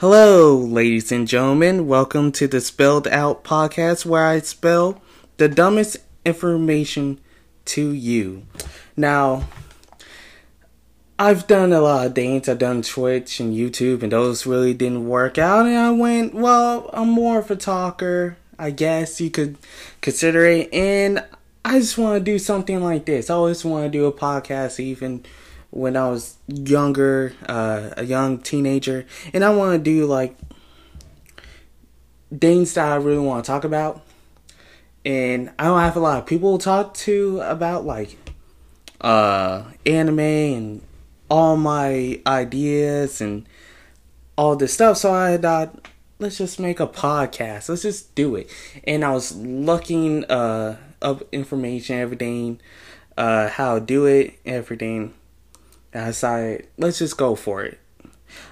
Hello, ladies and gentlemen. Welcome to the Spelled Out podcast where I spell the dumbest information to you. Now, I've done a lot of dance. I've done Twitch and YouTube, and those really didn't work out. And I went, well, I'm more of a talker. I guess you could consider it. And I just want to do something like this. I always want to do a podcast, even when I was younger, uh, a young teenager, and I want to do like things that I really want to talk about. And I don't have a lot of people to talk to about like uh, anime and all my ideas and all this stuff. So I thought, let's just make a podcast. Let's just do it. And I was looking uh, up information, everything, uh, how to do it, everything. And I decided, let's just go for it.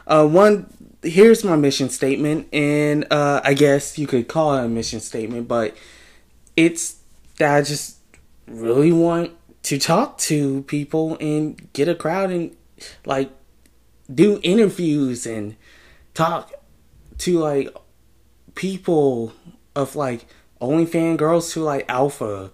Uh, one, here's my mission statement, and uh, I guess you could call it a mission statement, but it's that I just really want to talk to people and get a crowd and like do interviews and talk to like people of like OnlyFans girls to like alpha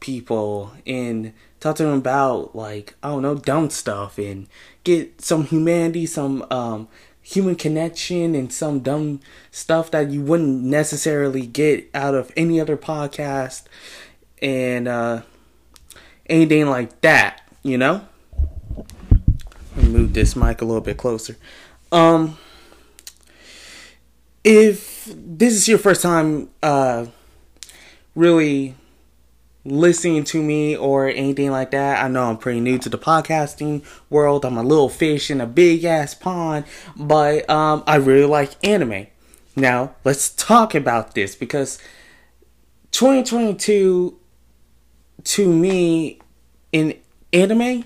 people and talk to them about like I don't know dumb stuff and get some humanity, some um human connection and some dumb stuff that you wouldn't necessarily get out of any other podcast and uh anything like that, you know? Move this mic a little bit closer. Um if this is your first time uh really listening to me or anything like that. I know I'm pretty new to the podcasting world. I'm a little fish in a big ass pond, but um, I really like anime. Now, let's talk about this because 2022 to me in anime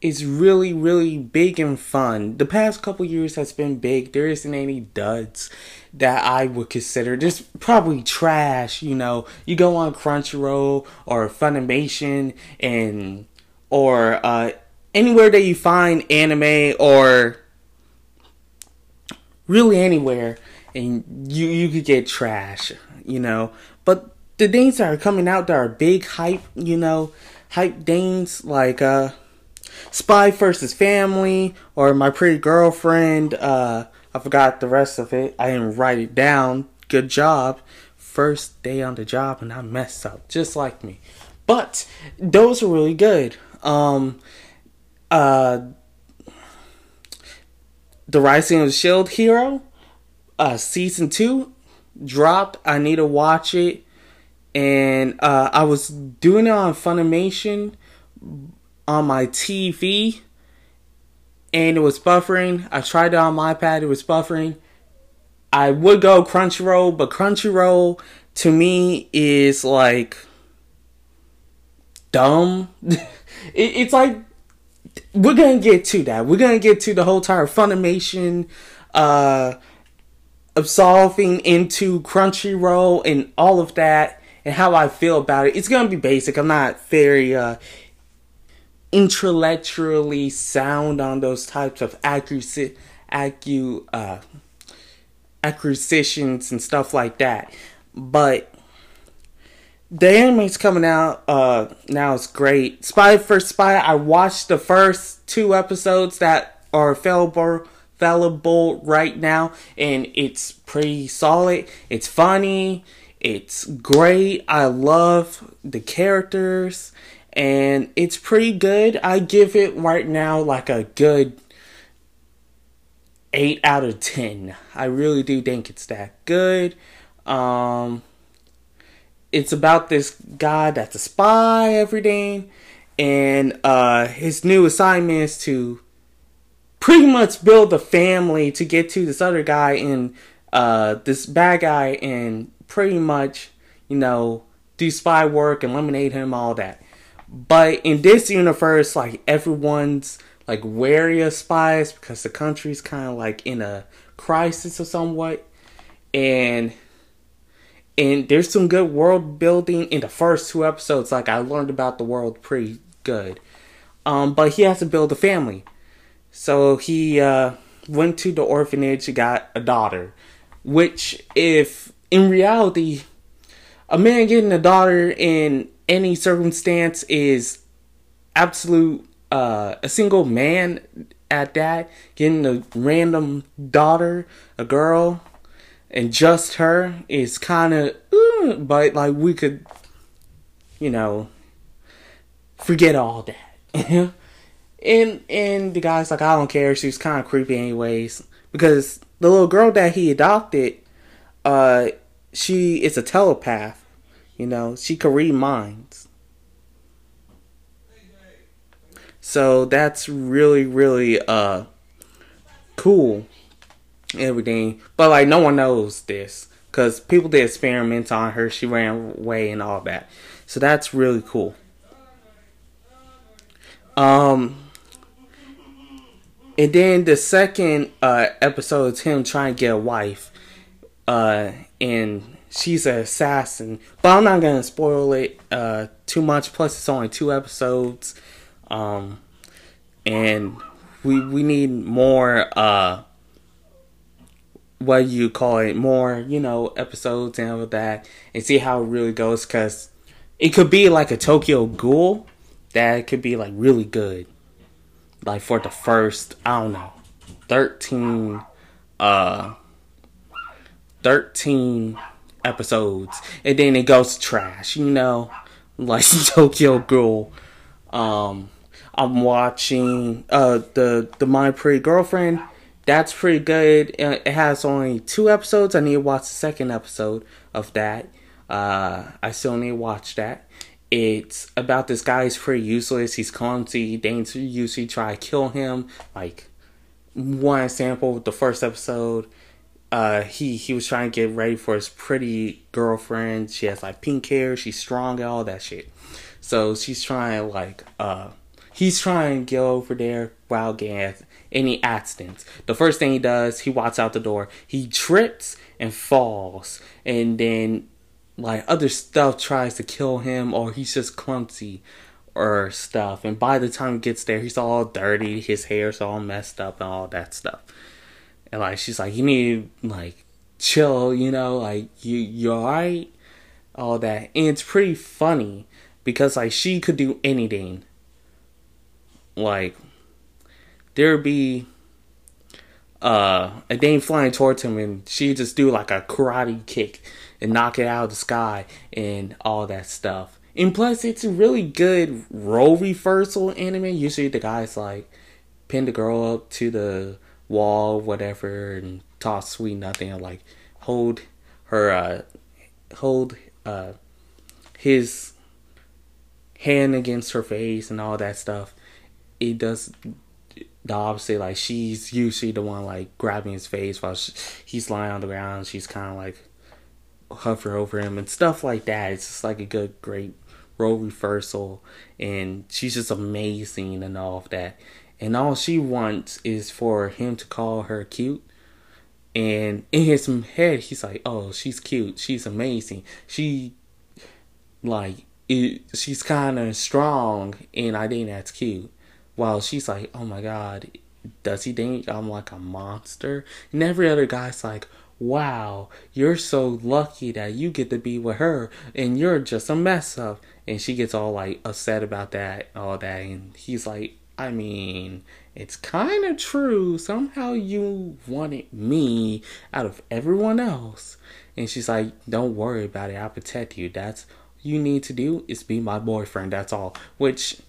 is really really big and fun. The past couple years has been big. There isn't any duds that I would consider. There's probably trash, you know. You go on Crunchyroll or Funimation and or uh, anywhere that you find anime or really anywhere and you you could get trash, you know. But the things that are coming out that are big hype, you know, hype things like uh Spy versus Family or My Pretty Girlfriend. Uh, I forgot the rest of it. I didn't write it down. Good job. First day on the job and I messed up, just like me. But those are really good. Um, uh, the Rising of the Shield Hero, uh, season two dropped. I need to watch it, and uh, I was doing it on Funimation on my TV and it was buffering. I tried it on my iPad, it was buffering. I would go Crunchyroll, but Crunchyroll to me is like dumb. it, it's like we're gonna get to that. We're gonna get to the whole entire Funimation uh absolving into Crunchyroll and all of that and how I feel about it. It's gonna be basic. I'm not very uh intellectually sound on those types of accuracy, accu, uh, acquisitions and stuff like that. But the anime's coming out uh, now. It's great. Spy for Spy. I watched the first two episodes that are available available right now, and it's pretty solid. It's funny. It's great. I love the characters and it's pretty good. I give it right now like a good 8 out of 10. I really do think it's that good. Um it's about this guy that's a spy everything and uh his new assignment is to pretty much build a family to get to this other guy and uh this bad guy and pretty much, you know, do spy work, eliminate him, all that. But in this universe, like everyone's like wary of spies because the country's kind of like in a crisis or somewhat, and and there's some good world building in the first two episodes. Like I learned about the world pretty good, um, but he has to build a family, so he uh, went to the orphanage, and got a daughter, which if in reality, a man getting a daughter in any circumstance is absolute uh, a single man at that getting a random daughter a girl and just her is kind of but like we could you know forget all that. And and the guy's like i don't care. She's kind of creepy anyways because the little girl that he adopted uh she is a telepath you know she can read minds So that's really, really uh cool. Everything. But like no one knows this. Cause people did experiments on her, she ran away and all that. So that's really cool. Um and then the second uh episode is him trying to get a wife. Uh and she's an assassin. But I'm not gonna spoil it uh too much. Plus it's only two episodes. Um, and we we need more uh what you call it more you know episodes and all that and see how it really goes because it could be like a Tokyo Ghoul that could be like really good like for the first I don't know 13 uh 13 episodes and then it goes trash you know like Tokyo Ghoul um I'm watching uh the the My Pretty Girlfriend. That's pretty good. Uh, it has only two episodes. I need to watch the second episode of that. Uh, I still need to watch that. It's about this guy. He's pretty useless. He's clumsy. They usually try to kill him. Like one example, the first episode, uh, he he was trying to get ready for his pretty girlfriend. She has like pink hair. She's strong and all that shit. So she's trying like uh he's trying to get over there while getting any accidents. The first thing he does, he walks out the door, he trips and falls, and then like other stuff tries to kill him, or he's just clumsy or stuff. And by the time he gets there, he's all dirty, his hair's all messed up, and all that stuff. And like she's like, you need like chill, you know, like you you alright, all that. And it's pretty funny because like she could do anything like there'd be uh, a dame flying towards him and she'd just do like a karate kick and knock it out of the sky and all that stuff. And plus, it's a really good role reversal anime. Usually, the guy's like pin the girl up to the wall, whatever, and toss sweet nothing, and like hold her, uh, hold uh, his hand against her face and all that stuff it does the opposite. Like she's usually the one like grabbing his face while she, he's lying on the ground. She's kind of like hovering over him and stuff like that. It's just like a good, great role reversal, and she's just amazing and all of that. And all she wants is for him to call her cute. And in his head, he's like, "Oh, she's cute. She's amazing. She, like, it, she's kind of strong, and I think that's cute." while she's like, oh my god, does he think I'm like a monster? And every other guy's like, wow, you're so lucky that you get to be with her and you're just a mess up. And she gets all like upset about that, all that. And he's like, I mean, it's kind of true. Somehow you wanted me out of everyone else. And she's like, don't worry about it. I'll protect you. That's you need to do is be my boyfriend. That's all. Which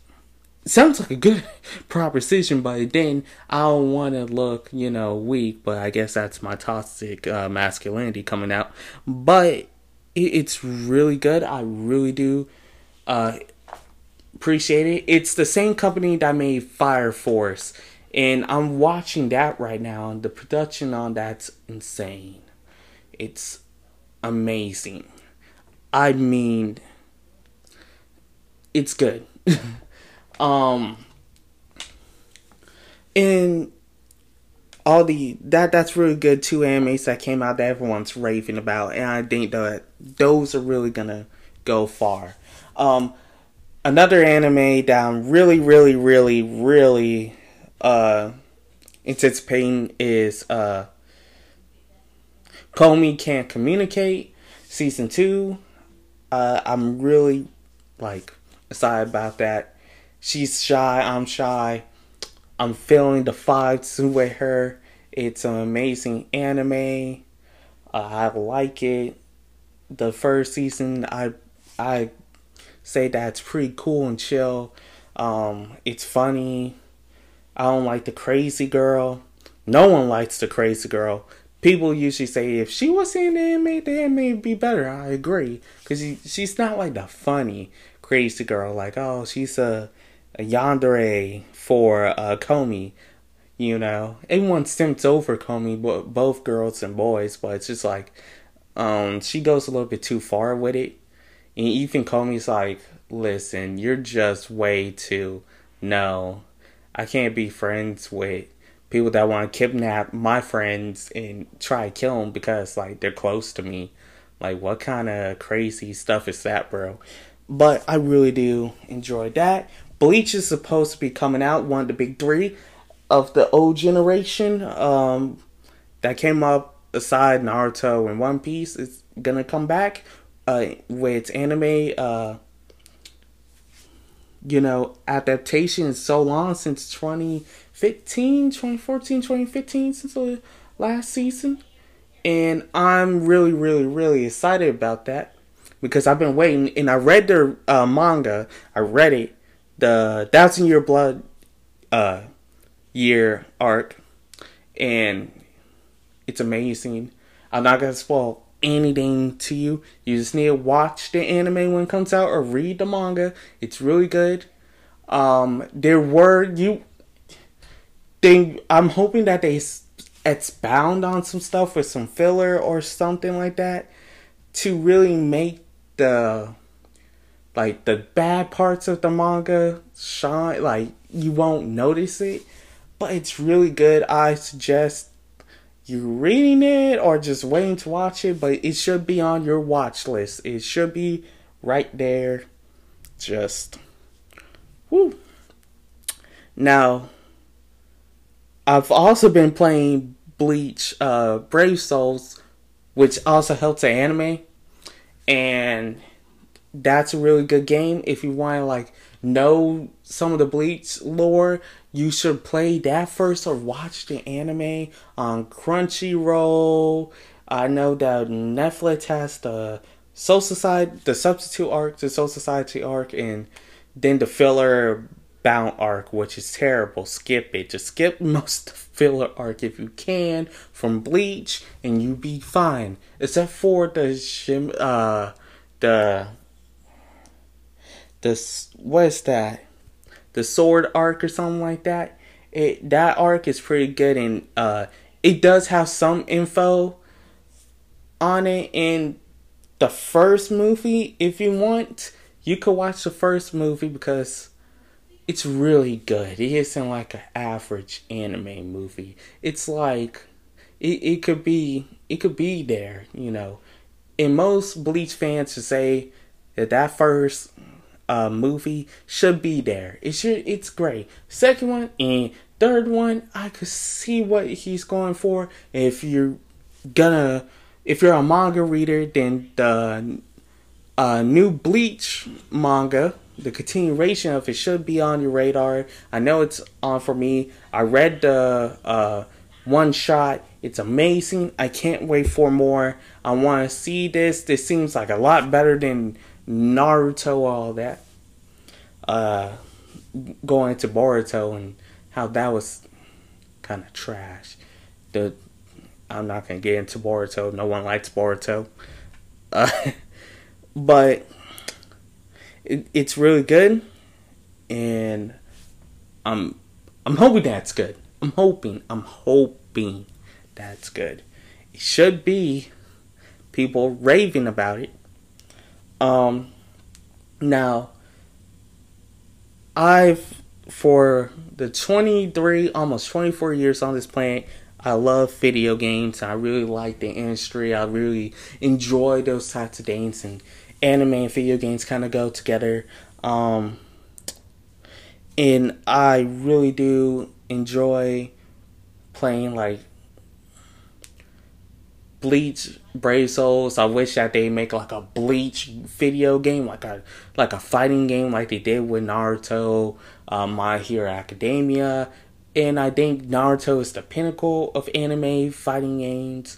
sounds like a good proposition, but then I don't want to look, you know, weak. But I guess that's my toxic uh, masculinity coming out. But it, it's really good. I really do uh, appreciate it. It's the same company that made Fire Force, and I'm watching that right now. The production on that's insane. It's amazing. I mean, it's good. Um, and all the that that's really good. Two animes that came out that everyone's raving about, and I think that those are really gonna go far. Um, another anime that I'm really, really, really, really uh anticipating is uh Komi Can't Communicate season two. Uh, I'm really like excited about that. She's shy, I'm shy. I'm feeling the vibes with her. It's an amazing anime. Uh, I like it. The first season, I I say that's pretty cool and chill. Um, it's funny. I don't like the crazy girl. No one likes the crazy girl. People usually say if she was in the anime, the anime would be better. I agree because she, she's not like the funny crazy girl. Like oh, she's a, a yandere for uh, Komi. You know, everyone stems over Komi, both girls and boys, but it's just like um, she goes a little bit too far with it. And even Komi's like, listen, you're just way too no. I can't be friends with people that want to kidnap my friends and try to kill them because like they're close to me. Like what kind of crazy stuff is that, bro? But I really do enjoy that. Bleach is supposed to be coming out, one of the big three of the old generation. Um, that came up aside Naruto and One Piece is gonna come back uh, it's anime uh, you know adaptation is so long since 20 2015, 2014, 2015 since the last season. And I'm really, really, really excited about that because I've been waiting. And I read their uh, manga. I read it, the Thousand Year Blood uh, year arc, and it's amazing. I'm not gonna spoil anything to you. You just need to watch the anime when it comes out or read the manga. It's really good. Um, there were you they I'm hoping that they expound on some stuff with some filler or something like that to really make the like the bad parts of the manga shine like you won't notice it but it's really good i suggest you reading it or just waiting to watch it but it should be on your watch list. It should be right there. Just whoo now I've also been playing Bleach uh, Brave Souls, which also helps the anime, and that's a really good game. If you want to like know some of the Bleach lore, you should play that first or watch the anime on Crunchyroll. I know that Netflix has the Soul Society, the substitute arc, the Soul Society arc, and then the filler bound arc, which is terrible. Skip it. Just skip most of the filler arc if you can from Bleach, and you be fine. Except for the shim, uh, the the what is that? The sword arc or something like that. It that arc is pretty good, and uh, it does have some info on it in the first movie. If you want, you could watch the first movie because it's really good. It isn't like an average anime movie. It's like it, it could be it could be there, you know. And most Bleach fans to say that that first uh, movie should be there. It should it's great. Second one and third one, I could see what he's going for. If you're gonna if you're a manga reader, then the uh, new Bleach manga the continuation of it should be on your radar. I know it's on for me. I read the uh, one shot. It's amazing. I can't wait for more. I want to see this. This seems like a lot better than Naruto, all that. Uh, going to Boruto and how that was kind of trash. The I'm not gonna get into Boruto. No one likes Boruto. Uh, but it, it's really good, and I'm I'm hoping that's good. I'm hoping I'm hoping that's good. It should be people raving about it. Um, now I've for the 23 almost 24 years on this planet I love video games. I really like the industry. I really enjoy those types of games and anime and video games kind of go together. Um, and I really do enjoy playing like Bleach Brave Souls. I wish that they make like a Bleach video game, like a like a fighting game, like they did with Naruto, uh, My Hero Academia, and I think Naruto is the pinnacle of anime fighting games.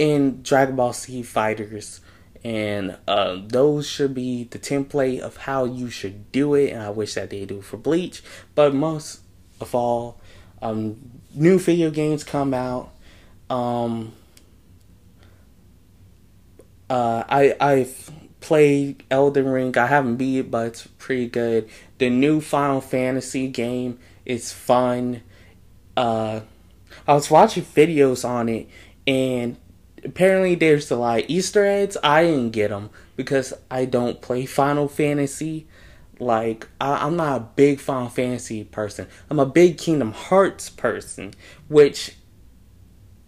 and Dragon Ball Z Fighters, and uh, those should be the template of how you should do it. And I wish that they do for Bleach, but most of all, um, new video games come out. Um, uh, I I've played Elden Ring. I haven't beat it, but it's pretty good. The new Final Fantasy game is fun. Uh, I was watching videos on it, and apparently there's a lot of Easter eggs. I didn't get them because I don't play Final Fantasy. Like I, am not a big Final Fantasy person. I'm a big Kingdom Hearts person, which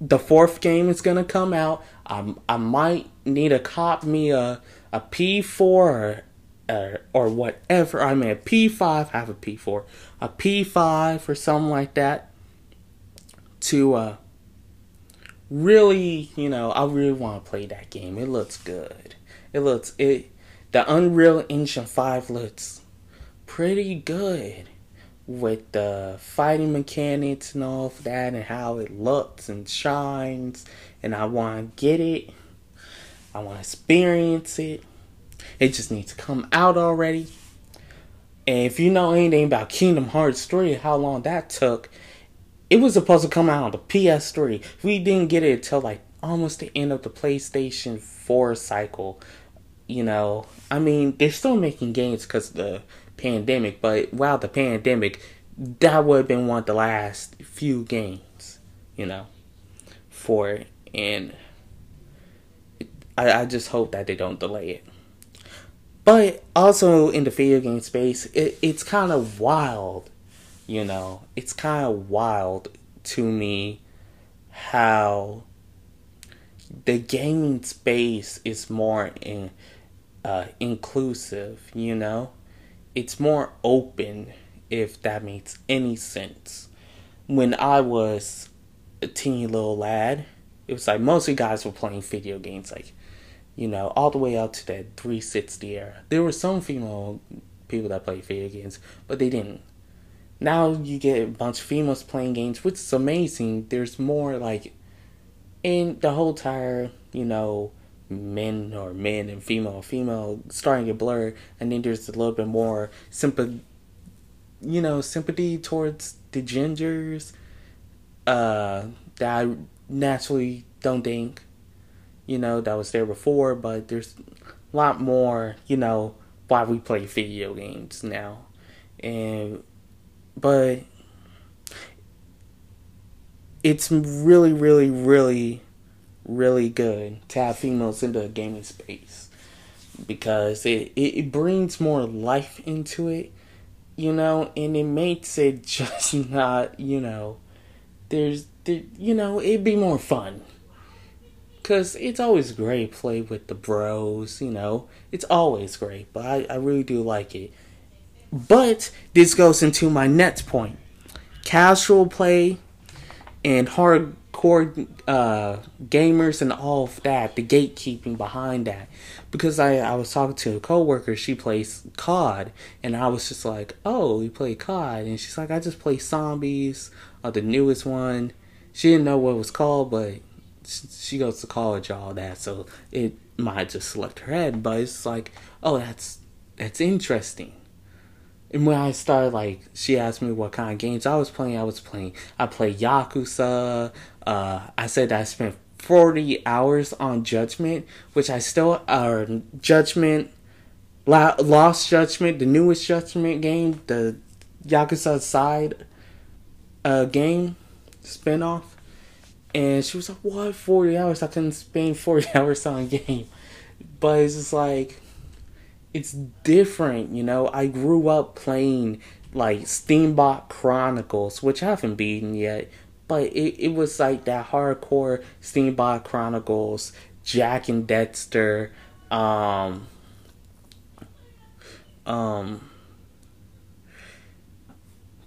the fourth game is gonna come out. I I might need to cop me a a P4 or, or or whatever. I mean a P5. I have a P4, a P5 or something like that. To uh, really, you know, I really want to play that game. It looks good. It looks it. The Unreal Engine Five looks pretty good with the fighting mechanics and all of that and how it looks and shines and I want to get it. I want to experience it. It just needs to come out already. And if you know anything about Kingdom Hearts story, how long that took, it was supposed to come out on the PS3. We didn't get it until like almost the end of the PlayStation 4 cycle. You know, I mean, they're still making games because the pandemic, but while the pandemic, that would have been one of the last few games, you know, for it. And I, I just hope that they don't delay it. But also in the video game space, it, it's kind of wild, you know, it's kind of wild to me how the gaming space is more in, uh, inclusive, you know? It's more open if that makes any sense. When I was a teeny little lad, it was like mostly guys were playing video games, like you know, all the way up to that 360 era. There were some female people that played video games, but they didn't. Now you get a bunch of females playing games, which is amazing. There's more like in the whole entire, you know, men or men and female female starting to blur and then there's a little bit more sympathy you know sympathy towards the genders uh that I naturally don't think you know that was there before but there's a lot more you know why we play video games now. And but it's really really really really good to have females in the gaming space because it, it, brings more life into it, you know, and it makes it just not, you know, there's, there, you know, it'd be more fun. Cause it's always great play with the bros, you know. It's always great, but I, I really do like it. But this goes into my next point. Casual play and hard core uh, gamers and all of that, the gatekeeping behind that. Because I, I was talking to a coworker, she plays COD, and I was just like, oh, you play COD? And she's like, I just play Zombies, uh, the newest one. She didn't know what it was called, but she goes to college, all that, so it might just select her head. But it's like, oh, that's that's interesting. And when I started, like, she asked me what kind of games I was playing. I was playing. I played Yakuza. Uh, I said I spent 40 hours on Judgment, which I still are uh, Judgment, Lost Judgment, the newest Judgment game, the Yakuza side uh, game spinoff. And she was like, "What? 40 hours? I couldn't spend 40 hours on a game." But it's just like it's different, you know. I grew up playing like Steambot Chronicles, which I haven't beaten yet, but it, it was like that hardcore Steambot Chronicles, Jak and Daxter, um, um,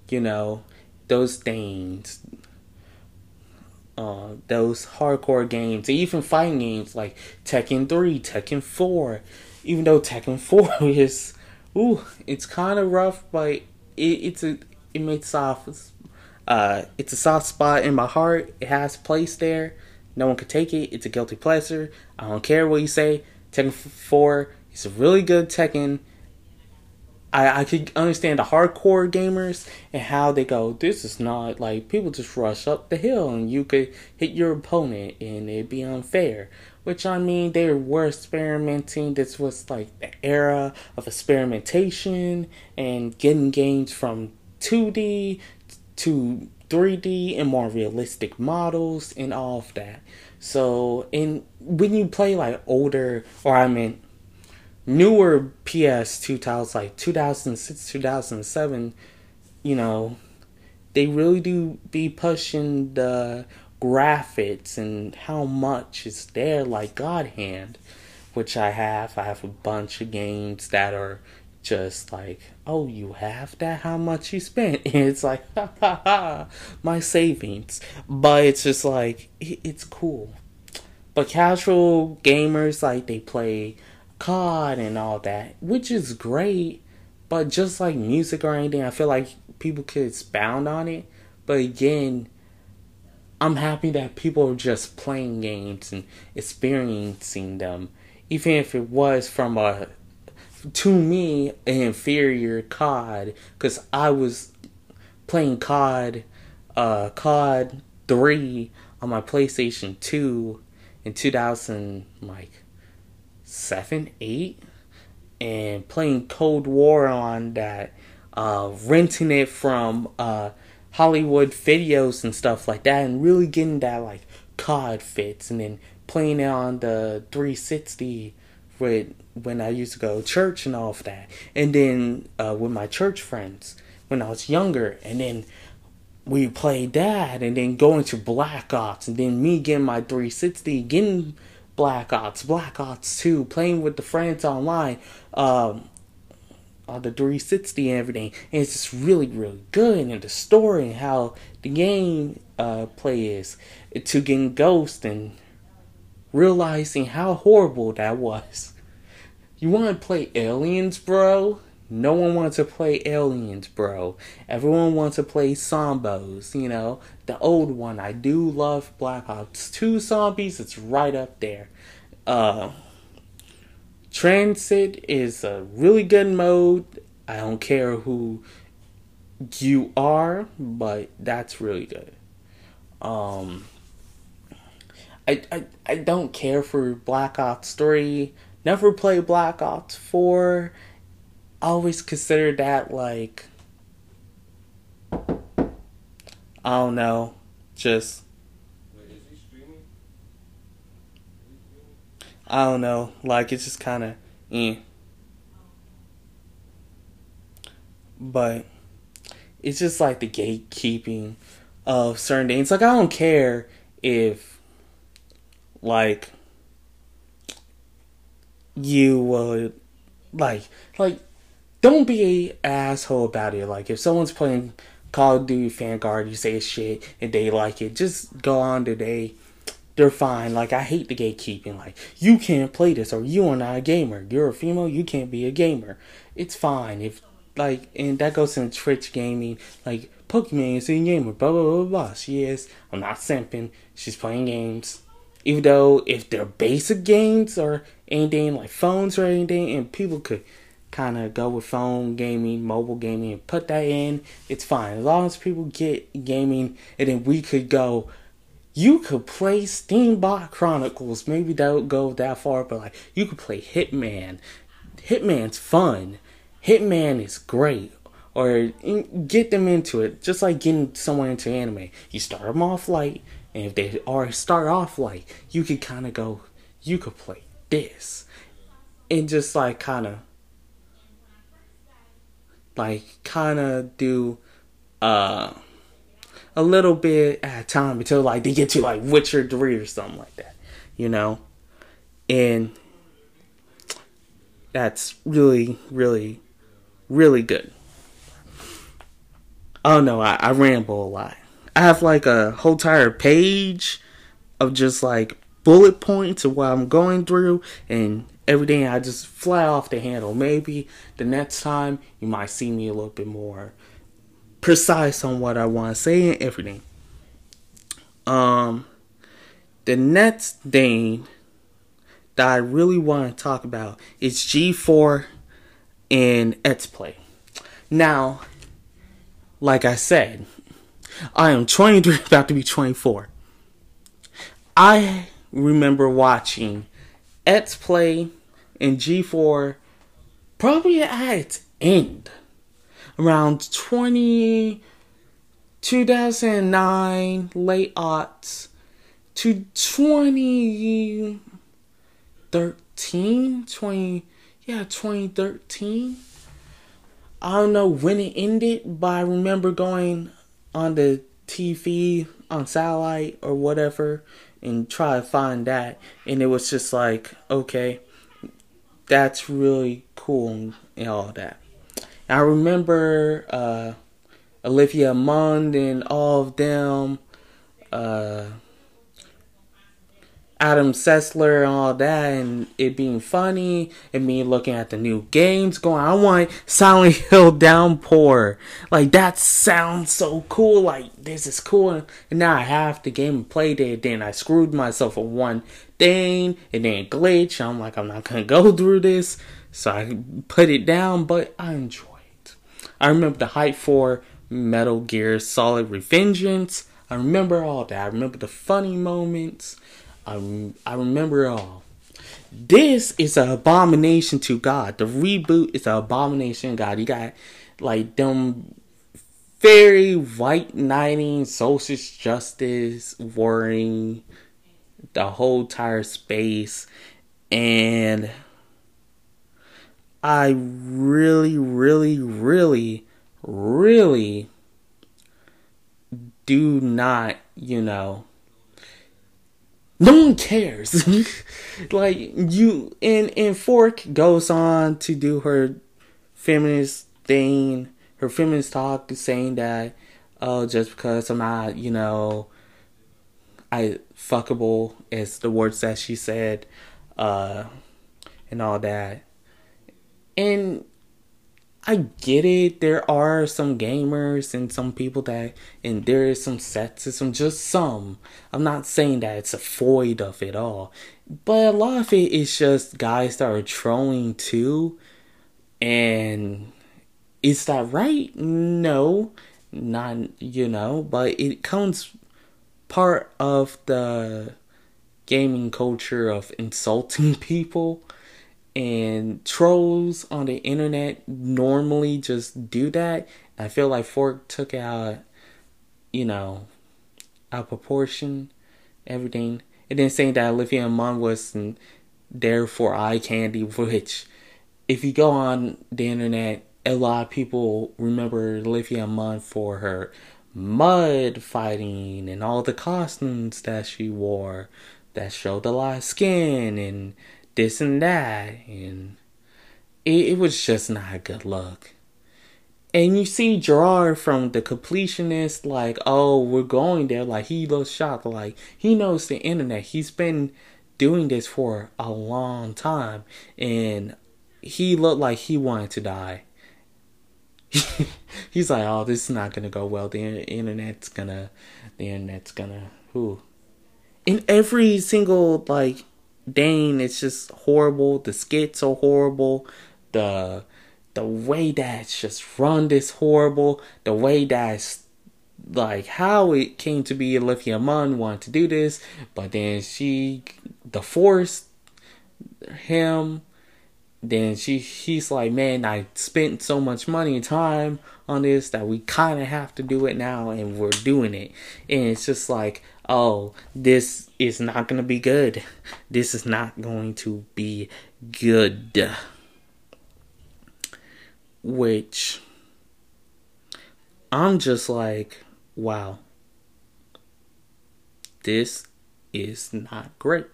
you know, those things. uh, those hardcore games, even fighting games like Tekken 3, Tekken 4. Even though Tekken 4 is, ooh, it's kind of rough, but it, it's a it makes soft. Uh, it's a soft spot in my heart. It has place there. No one could take it. It's a guilty pleasure. I don't care what you say. Tekken 4 is a really good Tekken. I, I could understand the hardcore gamers and how they go, this is not like people just rush up the hill and you could hit your opponent and it'd be unfair. Which I mean, they were experimenting. This was like the era of experimentation and getting games from 2D to 3D and more realistic models and all of that. So, and when you play like older, or I mean, newer PS 2000, like 2006, 2007, you know, they really do be pushing the graphics and how much is there, like God Hand, which I have. I have a bunch of games that are just like, oh, you have that? How much you spent? And it's like, ha ha ha, my savings. But it's just like, it's cool. But casual gamers, like, they play COD and all that, which is great. But just like music or anything, I feel like people could expound on it. But again, I'm happy that people are just playing games and experiencing them, even if it was from a to me an inferior COD because I was playing COD, uh, COD three on my PlayStation two in 2000 like seven eight and playing Cold War on that, uh, renting it from uh, Hollywood videos and stuff like that, and really getting that like COD fits, and then playing it on the 360 with when I used to go to church and all of that, and then uh, with my church friends when I was younger, and then we played that, and then going to Black Ops, and then me getting my 360, getting Black Ops, Black Ops 2, playing with the friends online, um, on the 360 and everything, and it's just really, really good, and the story and how the game uh, play is to getting Ghost and realizing how horrible that was. You want to play Aliens, bro? No one wants to play Aliens, bro. Everyone wants to play Zombos, you know, the old one. I do love Black Ops 2 Zombies, it's right up there. Uh, TranZit is a really good mode. I don't care who you are, but that's really good. Um, I, I, I don't care for Black Ops 3. Never played Black Ops 4. Always consider that like I don't know, just Wait, is he streaming? I don't know, like it's just kind of eh. But it's just like the gatekeeping of certain things. Like I don't care if like you would like like don't be a asshole about it. Like if someone's playing Call of Duty Vanguard, you say shit and they like it, just go on today. They're fine. Like I hate the gatekeeping. Like you can't play this or you are not a gamer. You're a female, you can't be a gamer. It's fine if like and that goes in Twitch gaming. Like Pokimane is a gamer, blah blah blah blah. She is. I'm not simping. She's playing games even though if they're basic games or anything like phones or anything, and people could kind of go with phone gaming, mobile gaming, and put that in, it's fine. As long as people get gaming, and then we could go. You could play Steambot Chronicles. Maybe don't go that far, but like you could play Hitman. Hitman's fun. Hitman is great. Or get them into it, just like getting someone into anime. You start them off light, and if they are start off like, you could kind of go, you could play this, and just like kind of, like kind of do, uh, a little bit at a time until like they get to like Witcher three or something like that, you know, and that's really, really, really good. Oh no, I, I ramble a lot. I have like a whole entire page of just like bullet points of what I'm going through and everything. I just fly off the handle. Maybe the next time you might see me a little bit more precise on what I want to say and everything. Um, the next thing that I really want to talk about is G4 and X Play. Now, like I said, I am 23, about to be 24. I remember watching X Play and G4 probably at its end around 20 2009 late aughts to 2013 20 yeah 2013 i don't know when it ended but i remember going on the tv on satellite or whatever and try to find that. And it was just like okay that's really cool and all that. I remember uh, Olivia Munn and all of them, uh, Adam Sessler and all that, and it being funny, and me looking at the new games going, I want Silent Hill Downpour. Like, that sounds so cool. Like, this is cool. And now I have the game and played it. Then I screwed myself with one thing, and then glitch. I'm like, I'm not gonna go through this. So I put it down, but I enjoy it. I remember the hype for Metal Gear Solid Revengeance. I remember all that. I remember the funny moments. I, I remember it all. This is an abomination to God. The reboot is an abomination God. You got like them very white knighting, social justice, worrying the whole entire space. And I really, really, really, really do not, you know, no one cares. like you and and Frosk goes on to do her feminist thing, her feminist talk saying that oh just because I'm not, you know, I fuckable is the words that she said, uh and all that and I get it. There are some gamers and some people that, and there is some sexism, just some. I'm not saying that it's a void of it all, but a lot of it is just guys that are trolling too. And is that right? No, not you know, but it comes part of the gaming culture of insulting people and trolls on the internet normally just do that. I feel like Frosk took out, you know, out proportion, everything. And then saying that Olivia Munn was there for eye candy, which, if you go on the internet, a lot of people remember Olivia Munn for her mud fighting and all the costumes that she wore that showed a lot of skin and this and that, and it, it was just not a good look. And you see Jirard from the completionist, like, oh, we're going there. Like, he looks shocked. Like, he knows the internet. He's been doing this for a long time. And he looked like he wanted to die. He's like, oh, this is not going to go well. The internet's going to, the internet's going to, who? In every single, like, Dane, it's just horrible. The skits are horrible. The the way that's just run is horrible. The way that's like how it came to be Olivia Munn wanted to do this, but then she force him then she he's like, Man, I spent so much money and time on this that we kinda have to do it now and we're doing it. And it's just like oh, this is not to be good. This is not going to be good. Which I'm just like, wow, this is not great.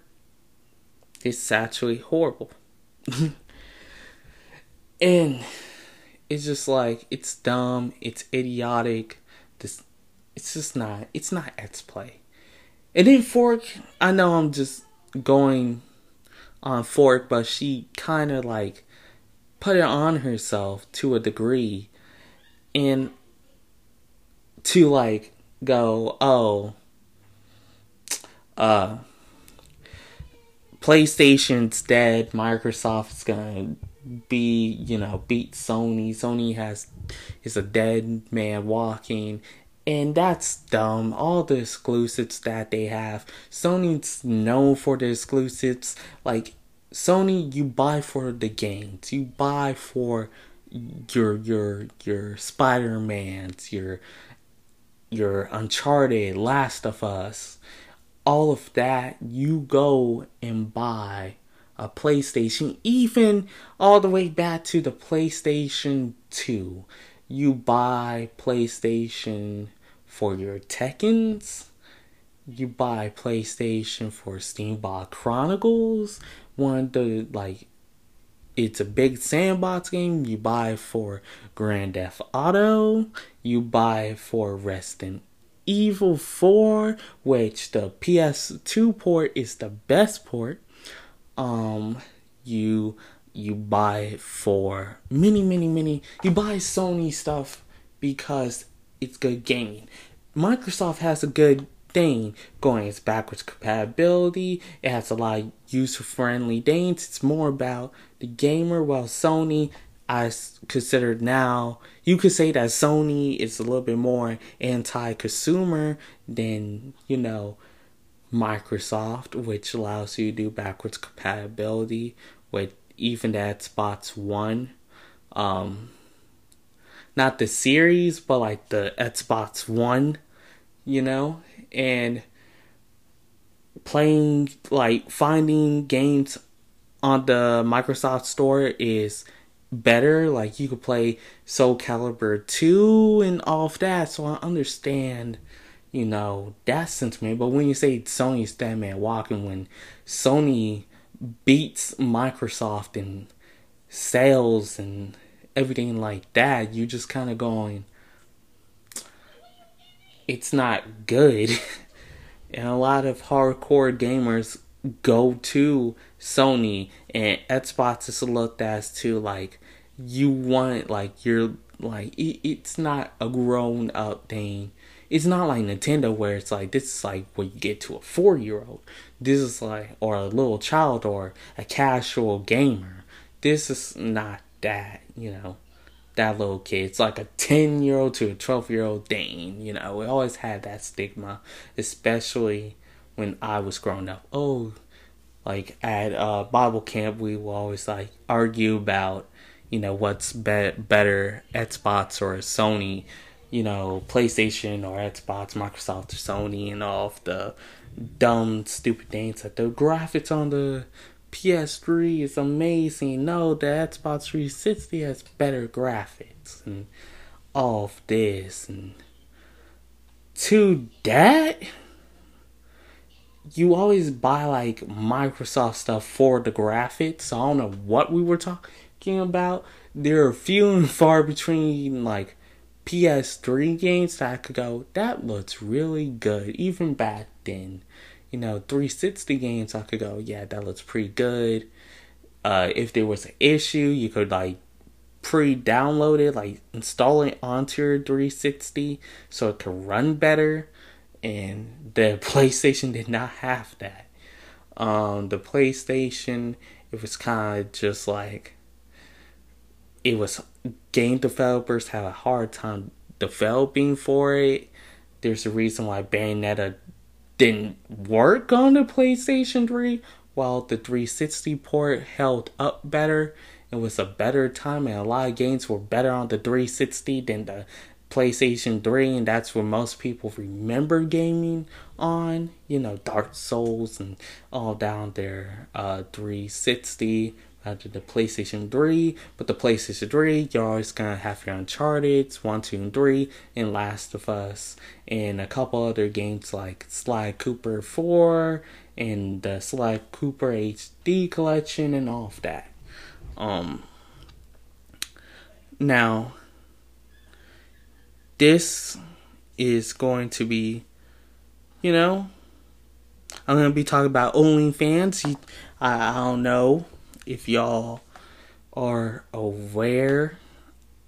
It's actually horrible. and it's just like, it's dumb, it's idiotic. This it's just not it's not X play. And then Frosk, I know I'm just going on Frosk, but she kind of like put it on herself to a degree, and to like go, oh, uh, PlayStation's dead. Microsoft's gonna be, you know, beat Sony. Sony has is a dead man walking. And that's dumb. All the exclusives that they have. Sony's known for the exclusives. Like Sony, you buy for the games. You buy for your your your Spider Mans, your your Uncharted, Last of Us, all of that. You go and buy a PlayStation, even all the way back to the PlayStation 2. You buy PlayStation for your Tekkens. You buy PlayStation for Steambot Chronicles. One of the like it's a big sandbox game. You buy for Grand Theft Auto. You buy for Resident Evil 4, which the PS2 port is the best port um you you buy for many many many you buy Sony stuff because it's good gaming. Microsoft has a good thing going. It's backwards compatibility. It has a lot of user friendly things. It's more about the gamer. While Sony, I consider now, you could say that Sony is a little bit more anti consumer than, you know, Microsoft, which allows you to do backwards compatibility with even the Xbox One. Um, not the series, but like the Xbox One, you know, and playing like finding games on the Microsoft Store is better. Like you could play Soul Calibur 2 and all of that, so I understand you know, that sentiment. But when you say Sony's dead man walking, when Sony beats Microsoft in sales and everything like that, you just kind of going, it's not good. and a lot of hardcore gamers go to Sony, and Xbox is looked as to like you want like you're like it, it's not a grown up thing it's not like Nintendo where it's like this is like when you get to a four year old. This is like or a little child or a casual gamer. This is not that, you know, that little kid. It's like a ten year old to a twelve year old thing, you know. We always had that stigma, especially when I was growing up. Oh, like at uh, Bible camp, we will always like argue about, you know, what's be- better, Xbox or Sony you know, PlayStation or Xbox, Microsoft or Sony, and all of the dumb, stupid things. Like the graphics on the PS3 is amazing. No, the Xbox 360 has better graphics and all of this. And to that, you always buy like Microsoft stuff for the graphics. So I don't know what we were talking about. There are few and far between like PS3 games that I could go, that looks really good, even back then. You know, 360 games I could go, yeah, that looks pretty good. Uh, if there was an issue, you could like pre-download it, like install it onto your 360 so it could run better. And the PlayStation did not have that. Um, the PlayStation, it was kind of just like it was game developers have a hard time developing for it. There's a reason why Bayonetta didn't work on the PlayStation 3, while the 360 port held up better. It was a better time, and a lot of games were better on the 360 than the PlayStation 3, and that's where most people remember gaming on. You know, Dark Souls and all down there, uh, 360, after the PlayStation 3. But the PlayStation 3, you're always gonna have your Uncharted, 1, 2, and 3, and Last of Us, and a couple other games like Sly Cooper 4, and the Sly Cooper HD collection, and all of that. Um, now, this is going to be, you know, I'm gonna be talking about OnlyFans. I, I don't know if y'all are aware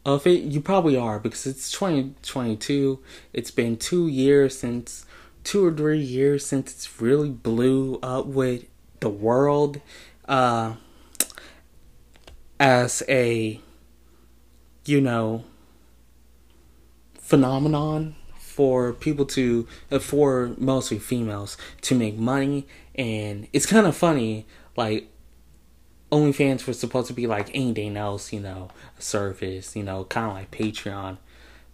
of it. You probably are because it's 2022. It's been two years since, two or three years since it's really blew up with the world uh, as a, you know, phenomenon for people to, uh, for mostly females, to make money. And it's kind of funny, like, OnlyFans was supposed to be like anything else, you know, a service, you know, kind of like Patreon.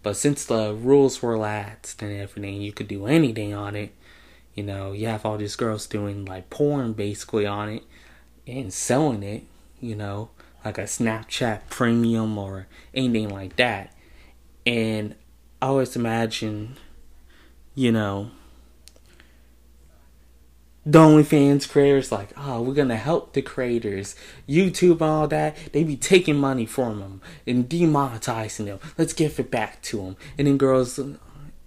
But since the rules were relaxed and everything, you could do anything on it. You know, you have all these girls doing like porn basically on it and selling it, you know, like a Snapchat premium or anything like that. And I always imagine, you know, the OnlyFans creators like, oh, we're gonna help the creators, YouTube and all that. They be taking money from them and demonetizing them. Let's give it back to them. And then girls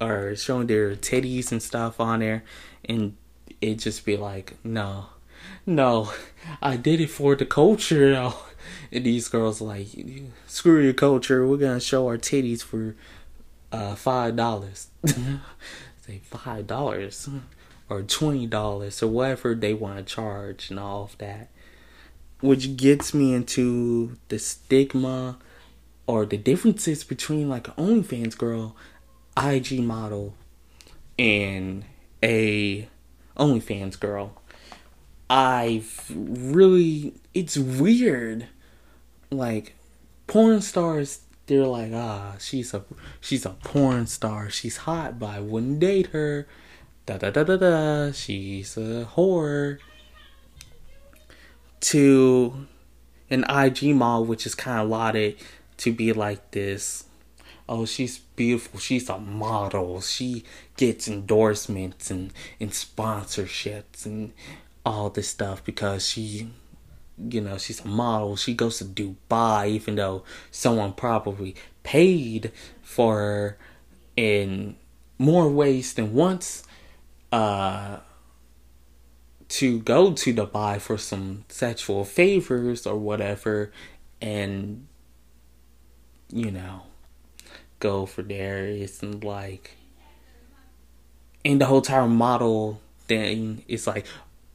are showing their titties and stuff on there, and it just be like, no, no, I did it for the culture. Though. And these girls like, screw your culture. We're gonna show our titties for uh, five dollars. Say five dollars or twenty dollars or whatever they want to charge and all of that. Which gets me into the stigma or the differences between like an OnlyFans girl, IG model, and a OnlyFans girl. I've really it's weird. Like porn stars they're like, ah, she's a she's a porn star. She's hot, but I wouldn't date her. Da da da da da. She's a whore. To an IG model, which is kind of lauded to be like this. Oh, she's beautiful. She's a model. She gets endorsements and, and sponsorships and all this stuff because she you know, she's a model. She goes to Dubai, even though someone probably paid for her in more ways than once uh, to go to Dubai for some sexual favors or whatever, and you know, go for there. and like, and the whole entire model thing is like,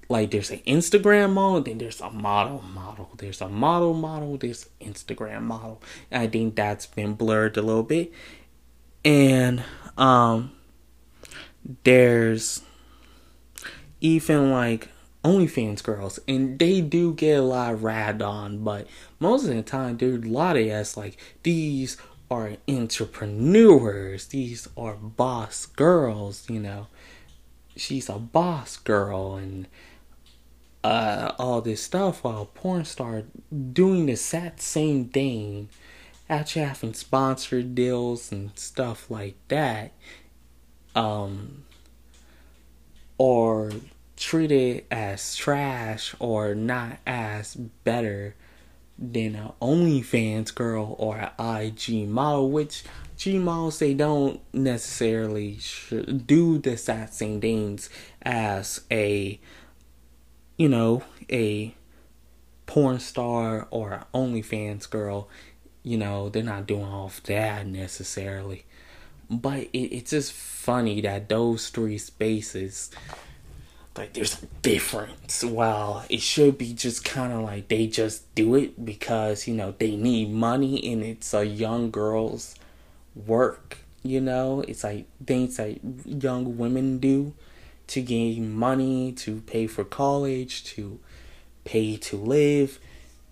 like there's an Instagram model, then there's a model model. There's a model model, there's Instagram model. And I think that's been blurred a little bit. And um there's even like OnlyFans girls, and they do get a lot rad on, but most of the time, dude, a lot of us like these are entrepreneurs, these are boss girls, you know. She's a boss girl, and uh, all this stuff while porn star doing the exact same thing, actually having sponsored deals and stuff like that, um, or treated as trash or not as better than an OnlyFans girl or an IG model, which G models they don't necessarily do the exact same things as a you know, a porn star or an OnlyFans girl, you know, they're not doing all of that necessarily. But it, it's just funny that those three spaces, like, there's a difference. Well, it should be just kind of like they just do it because, you know, they need money and it's a young girl's work, you know? It's like things that young women do to gain money, to pay for college, to pay to live.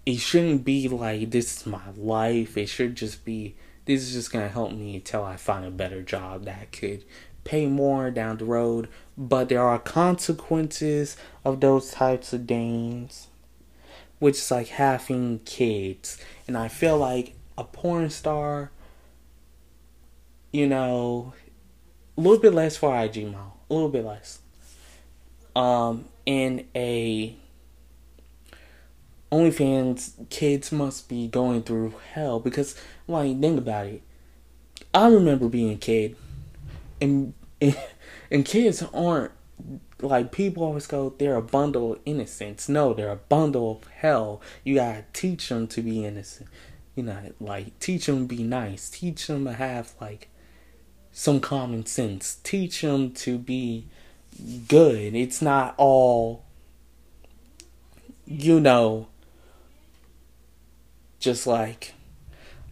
It shouldn't be like this is my life. It should just be this is just gonna help me until I find a better job that could pay more down the road. But there are consequences of those types of things, which is like having kids. And I feel like a porn star, you know, a little bit less for IG model, a little bit less um, in a OnlyFans, kids must be going through hell because, like, think about it. I remember being a kid and and, and kids aren't like people always go they're a bundle of innocence. No they're a bundle of hell. You gotta teach them to be innocent. You know like teach them to be nice. Teach them to have like some common sense. Teach them to be good. It's not all you know just like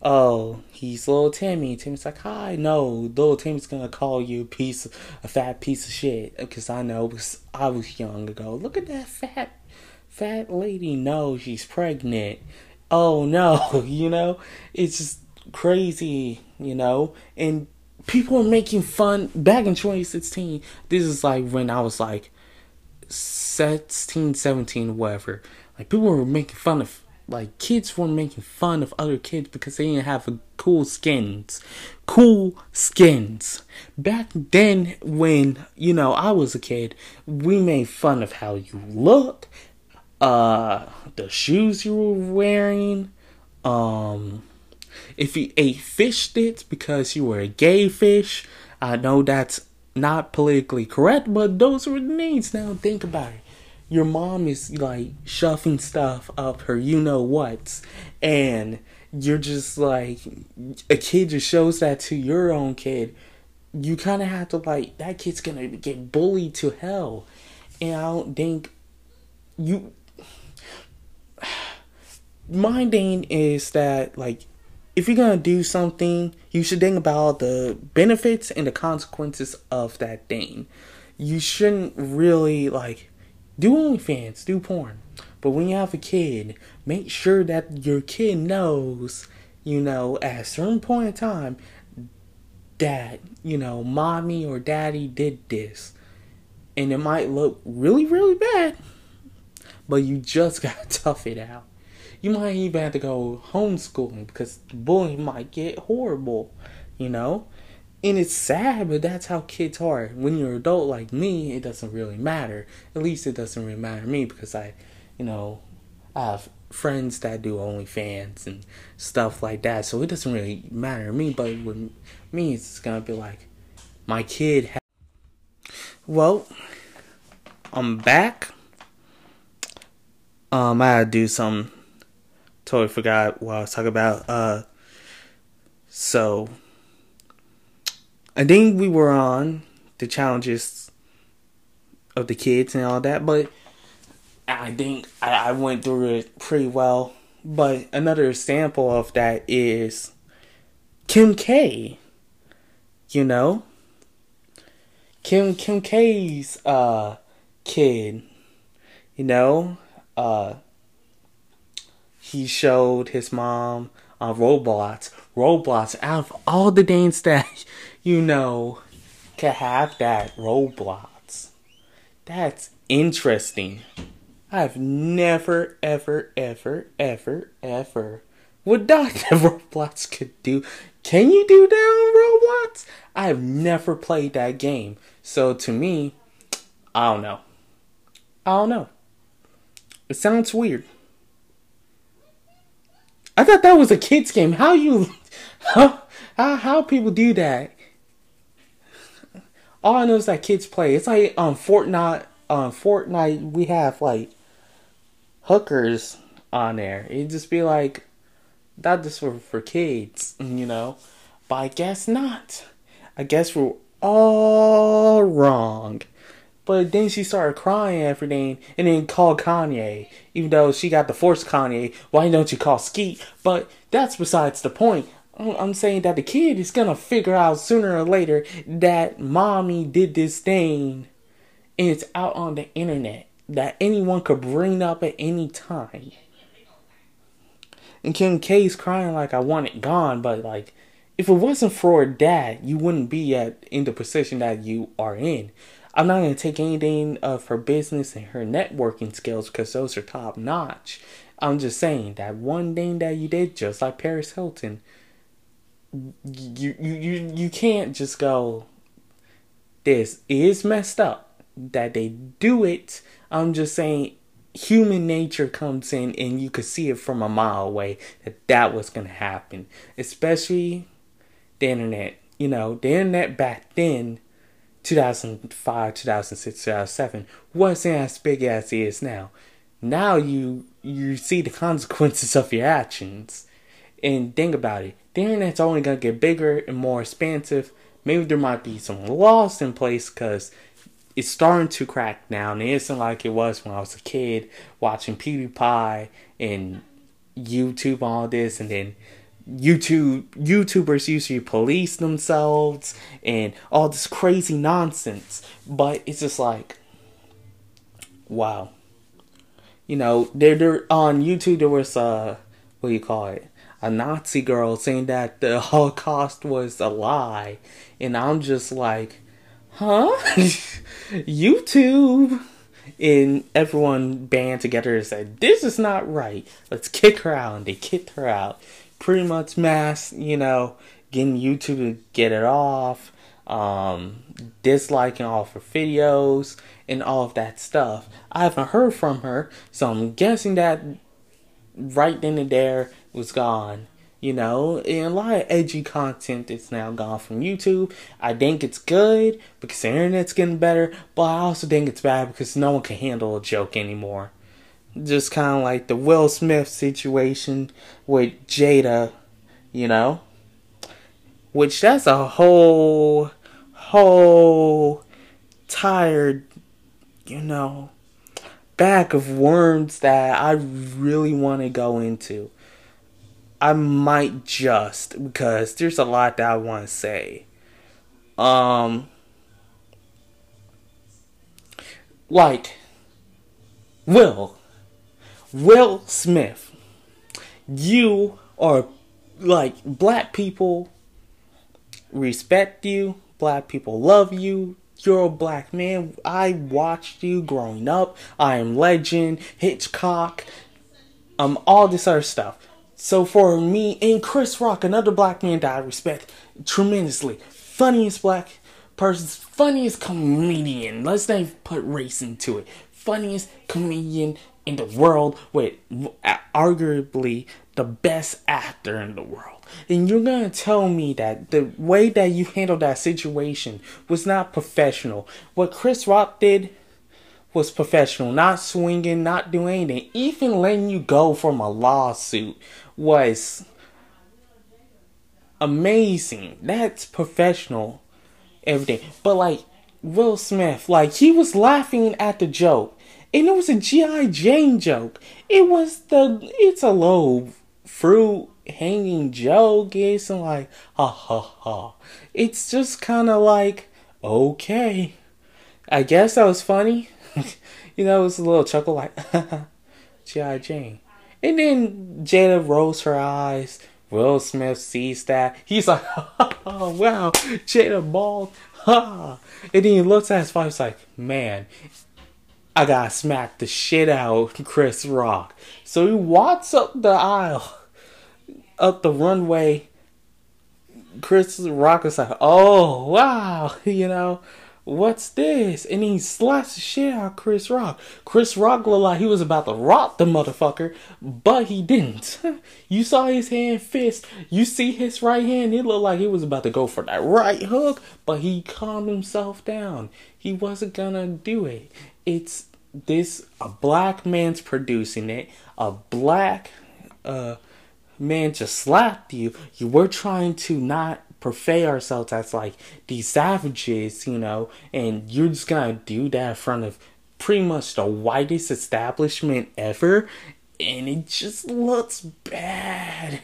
oh, he's little Timmy. Timmy's like, hi, no, little Timmy's gonna call you a piece, a fat piece of shit. Because I know, because I was young ago. Look at that fat, fat lady. No, she's pregnant. Oh no, you know, it's just crazy, you know, and people are making fun. Back in 2016, this is like when I was like 16, 17, whatever. Like people were making fun of like kids were making fun of other kids because they didn't have cool skins. Cool skins. Back then when you know i was a kid we made fun of how you look uh the shoes you were wearing um if you ate fish sticks because you were a gay fish. I know that's not politically correct but those were the names now think about it your mom is like shoving stuff up her you know what and you're just like a kid just shows that to your own kid you kind of have to like that kid's gonna get bullied to hell. And i don't think you my thing is that like if you're gonna do something you should think about the benefits and the consequences of that thing. You shouldn't really like do OnlyFans, do porn. But when you have a kid, make sure that your kid knows, you know, at a certain point in time, that, you know, mommy or daddy did this. And it might look really, really bad, but you just gotta tough it out. You might even have to go homeschooling because bullying might get horrible, you know? And it's sad, but that's how kids are. When you're an adult like me, it doesn't really matter. At least it doesn't really matter to me because I, you know, I have friends that do OnlyFans and stuff like that. So it doesn't really matter to me. But with me, it's gonna be like my kid. Ha- well, I'm back. Um, I had to do some. Totally forgot what I was talking about. Uh, so I think we were on the challenges of the kids and all that, but I think I, I went through it pretty well. But another example of that is Kim K. You know? Kim Kim K's uh kid. You know? Uh he showed his mom on Roblox. Roblox out of all the games that you know, to have that Roblox. That's interesting. I've never, ever, ever, ever, ever would not that Roblox could do. Can you do that on Roblox? I've never played that game. So to me, I don't know. I don't know. It sounds weird. I thought that was a kids game. How you how how, how people do that? All I know is that kids play. It's like on um, Fortnite. On um, Fortnite, we have like hookers on there. It'd just be like that just for for kids, you know. But I guess not. I guess we're all wrong. But then she started crying everything and then called Kanye. Even though she got the force Kanye, why don't you call Skeet? But that's besides the point. I'm saying that the kid is gonna figure out sooner or later that mommy did this thing and it's out on the internet that anyone could bring up at any time. And Kim K's crying like I want it gone, but like if it wasn't for that, you wouldn't be at in the position that you are in. I'm not gonna take anything of her business and her networking skills because those are top notch. I'm just saying that one thing that you did, just like Paris Hilton, you you you you can't just go this is messed up that they do it i'm just saying human nature comes in and you could see it from a mile away that that was going to happen especially the internet you know, the internet back then, 2005, 2006, 2007, wasn't as big as it is now. Now you you see the consequences of your actions. And think about it. The internet's only gonna get bigger and more expansive. Maybe there might be some laws in place because it's starting to crack now. And it isn't like it was when I was a kid watching PewDiePie and YouTube, all this, and then YouTube YouTubers usually police themselves and all this crazy nonsense. But it's just like wow. You know, there there on YouTube there was uh what do you call it? A Nazi girl saying that the Holocaust was a lie. And I'm just like, huh? YouTube and everyone band together and said, This is not right. Let's kick her out and they kicked her out pretty much mass, you know, getting YouTube to get it off, um, disliking all of her videos, and all of that stuff. I haven't heard from her, so I'm guessing that right then and there was gone. You know, and a lot of edgy content is now gone from YouTube. I think it's good because the internet's getting better, but I also think it's bad because no one can handle a joke anymore just kind of like the Will Smith situation with Jada, you know, which that's a whole, whole tired, you know, bag of worms that I really want to go into. I might just because there's a lot that I want to say. Um, like, Will Will Smith, you are like black people respect you, black people love you. You're a black man. I watched you growing up. I am legend, Hitchcock, um, all this other stuff. So for me and Chris Rock, another black man that I respect tremendously, funniest black person, funniest comedian. Let's not put race into it. Funniest comedian in the world with arguably the best actor in the world. And you're gonna tell me that the way that you handled that situation was not professional. What Chris Rock did was professional, not swinging, not doing anything. Even letting you go from a lawsuit was amazing. That's professional, everything. But like Will Smith, like he was laughing at the joke and it was a G.I. Jane joke. It was the, it's a low fruit hanging joke. It's like, ha ha ha. It's just kind of like, okay. I guess that was funny. you know, it was a little chuckle like, G.I. Jane. And then Jada rolls her eyes. Will Smith sees that. He's like, oh, wow, Jada bald. Ha. And then he looks at his wife, he's like, man, I gotta smack the shit out Chris Rock. So he walks up the aisle, up the runway. Chris Rock is like, oh, wow, you know, what's this? And he slaps the shit out Chris Rock. Chris Rock looked like he was about to rock the motherfucker, but he didn't. you saw his hand fist. You see his right hand. It looked like he was about to go for that right hook, but he calmed himself down. He wasn't gonna do it it's this a black man's producing it a black uh man just slapped you you were trying to not portray ourselves as like these savages you know and you're just gonna do that in front of pretty much the whitest establishment ever and it just looks bad.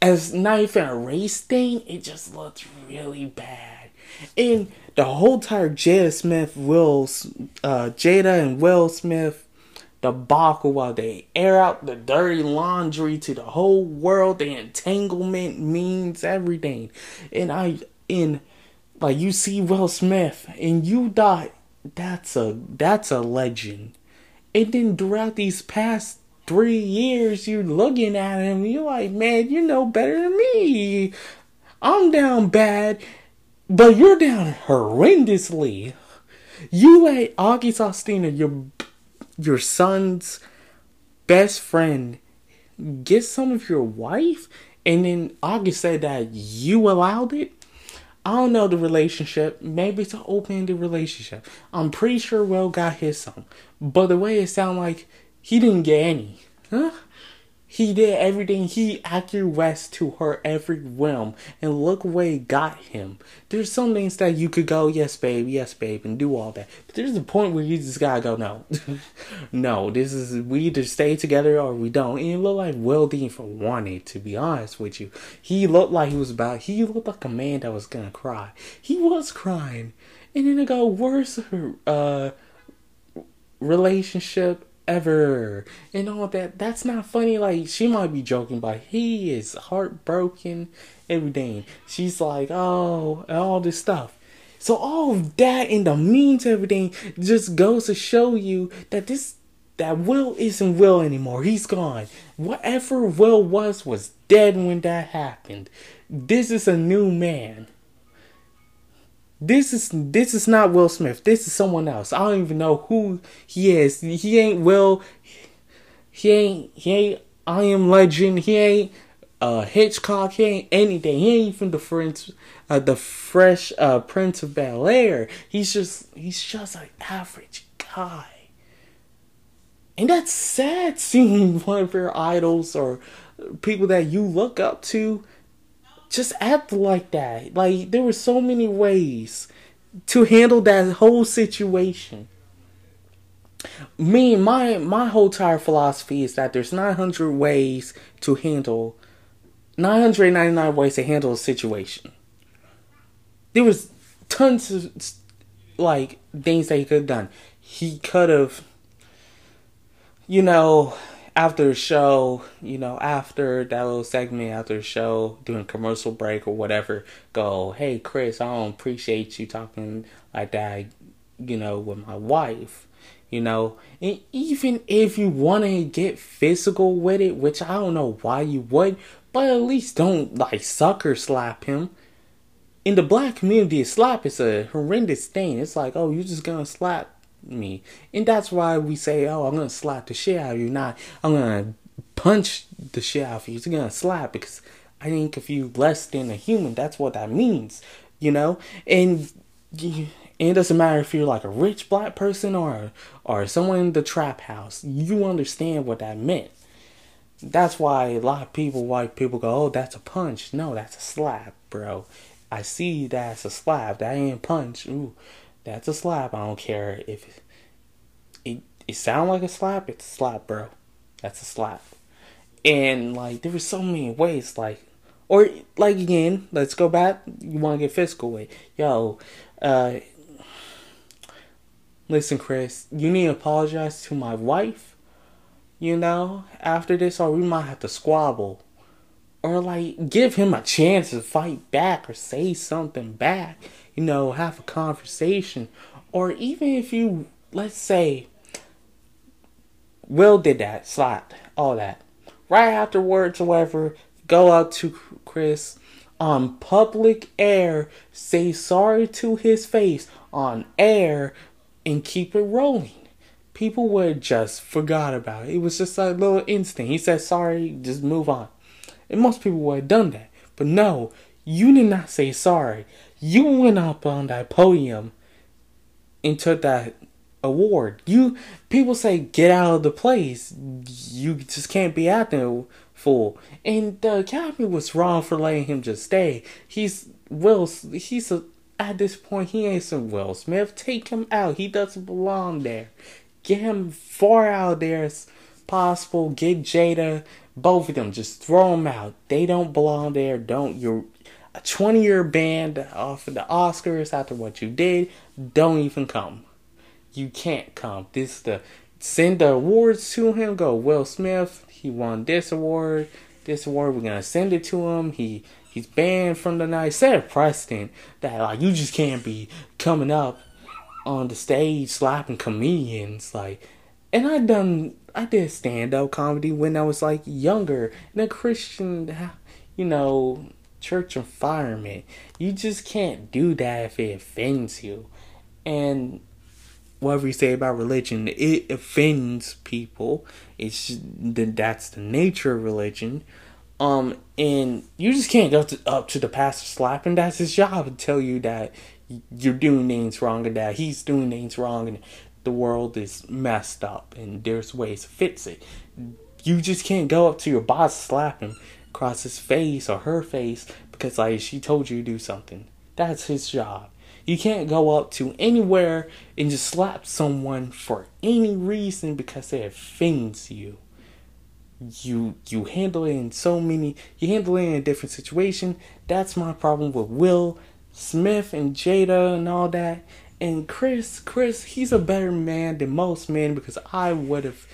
As not even a race thing it just looks really bad. And the whole entire Jada Smith, Will's, uh, Jada and Will Smith debacle while they air out the dirty laundry to the whole world. The entanglement means everything. And I, in, like, you see Will Smith and you die. That's a, that's a legend. And then throughout these past three years, you're looking at him, you're like, man, you know better than me. I'm down bad but you're down horrendously. You let August Alsina, your your son's best friend, get some of your wife, and then August said that you allowed it. I don't know the relationship. Maybe it's an open-ended relationship. I'm pretty sure Will got his song, but the way it sounded like he didn't get any. Huh? He did everything. He acquiesced to her every whim, and look where it got him. There's some things that you could go, yes, babe, yes, babe, and do all that. But there's a point where you just gotta go, no, no. This is we either stay together or we don't. And it looked like Will Dean for even want it. To be honest with you, he looked like he was about. He looked like a man that was gonna cry. He was crying, and then it got worse. Uh, relationship ever. And all that. That's not funny. Like she might be joking but he is heartbroken everything she's like oh all this stuff. So all of that and the means everything just goes to show you that this that will isn't will anymore. He's gone. Whatever will was was dead when that happened. This is a new man this is this is not Will Smith. This is someone else. I don't even know who he is. He ain't Will. He ain't he ain't I am Legend. He ain't uh Hitchcock. He ain't anything. He ain't even the Prince, uh, the fresh uh Prince of Bel Air. He's just he's just an average guy. And that's sad seeing one of your idols or people that you look up to just act like that. Like there were so many ways to handle that whole situation. Me, my my whole entire philosophy is that there's 900 ways to handle 999 ways to handle a situation. There was tons of like things that he could have done. He could have you know after the show, you know, after that little segment after the show, doing commercial break or whatever, go, hey Chris, I don't appreciate you talking like that, you know, with my wife. You know, and even if you want to get physical with it, which I don't know why you would, but at least don't like sucker slap him. In the black community, a slap is a horrendous thing. It's like, oh, you're just gonna slap me. And that's why we say, oh, I'm going to slap the shit out of you. Not, I'm going to punch the shit out of you. You're going to slap because I think if you less than a human, that's what that means, you know? And, and it doesn't matter if you're like a rich black person or, or someone in the trap house. You understand what that meant. That's why a lot of people, white people go, oh, that's a punch. No, that's a slap, bro. I see that's a slap. That ain't punch. Ooh that's a slap. I don't care if it, it, sound like a slap. It's a slap, bro. That's a slap. And like there were so many ways, like or like again, let's go back. You want to get physical with yo. Uh, listen, Chris, you need to apologize to my wife. You know, after this, or we might have to squabble or like give him a chance to fight back or say something back, you know, have a conversation. Or even if you, let's say, Will did that, slot, all that. Right afterwards, however, go out to Chris on public air, say sorry to his face on air, and keep it rolling. People would just forgot about it. It was just a little instant. He said sorry, just move on. And most people would have done that. But no, you did not say sorry. You went up on that podium and took that award. You people say get out of the place. You just can't be acting fool. And the academy was wrong for letting him just stay. He's Will. He's a, at this point he ain't some Will Smith. Take him out. He doesn't belong there. Get him far out there as possible. Get Jada both of them, just throw them out. They don't belong there. Don't you're a 20 year band off of the Oscars after what you did. Don't even come. You can't come. This the send the awards to him. Go Will Smith. He won this award. This award we're gonna send it to him. He he's banned from the night. Set precedent that like you just can't be coming up on the stage slapping comedians like. And I done I did stand up comedy when I was like younger in a Christian, you know, church environment. You just can't do that if it offends you. And whatever you say about religion, it offends people. It's that's the nature of religion. Um, and you just can't go to, up to the pastor slapping. That's his job to tell you that you're doing things wrong and that he's doing things wrong and the world is messed up and there's ways to fix it. You just can't go up to your boss slap him across his face or her face because like she told you to do something. That's his job. You can't go up to anywhere and just slap someone for any reason because they offends you. You you handle it in so many you handle it in a different situation. That's my problem with Will Smith and Jada and all that. And Chris, Chris, he's a better man than most men because I would have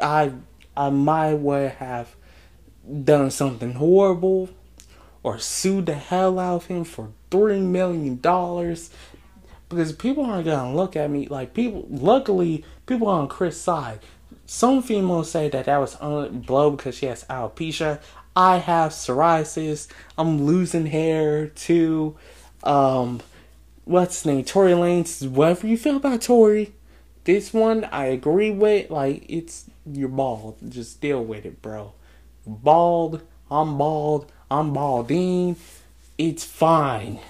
I I might would have done something horrible or sued the hell out of him for three million dollars because people aren't gonna look at me like people. Luckily, people on Chris' side. Some females say that that was a blow because she has alopecia. I have psoriasis. I'm losing hair too. Um, what's his name? Tory Lanez. Whatever you feel about Tory, this one I agree with. Like it's you're bald. Just deal with it, bro. Bald. I'm bald. I'm balding. It's fine.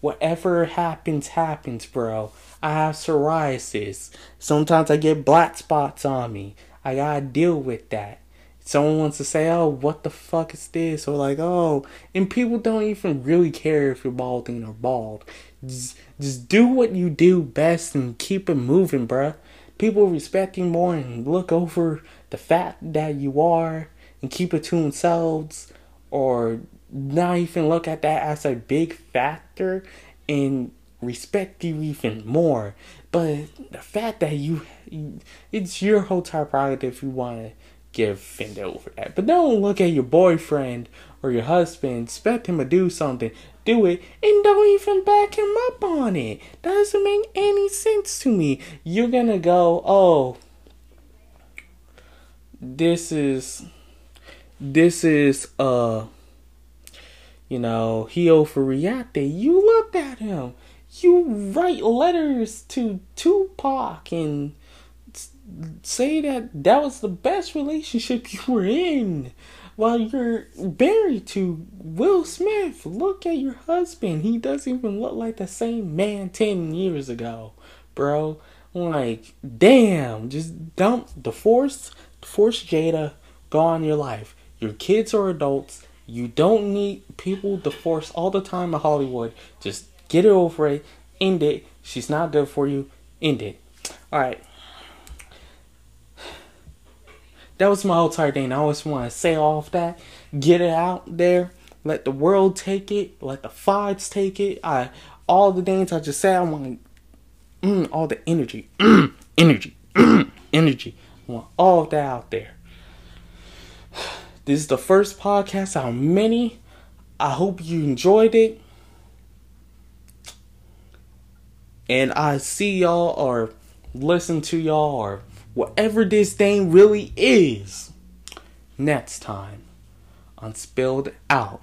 Whatever happens, happens, bro. I have psoriasis. Sometimes I get black spots on me. I gotta deal with that. Someone wants to say, oh, what the fuck is this? Or like, oh, and people don't even really care if you're balding or bald. Just, just do what you do best and keep it moving, bruh. People respect you more and look over the fact that you are and keep it to themselves or not even look at that as a big factor and respect you even more. But the fact that you, it's your whole time prerogative if you want to get offended over that. But don't look at your boyfriend or your husband, expect him to do something, do it, and don't even back him up on it. Doesn't make any sense to me. You're gonna go, oh, this is this is uh you know he overreacted you looked at him you write letters to tupac and say that that was the best relationship you were in while you're married to will smith look at your husband he doesn't even look like the same man 10 years ago bro like damn just dump divorce divorce jada go on your life your kids are adults. You don't need people to force all the time in Hollywood. Just get it over it. End it. She's not good for you. End it. Alright. That was my whole entire thing. I always want to say all of that. Get it out there. Let the world take it. Let the fights take it. I all the things I just said. I want mm, all the energy, energy, energy. I want all that out there. This is the first podcast of many. I hope you enjoyed it. And I see y'all or listen to y'all or whatever this thing really is next time on Spilled Out.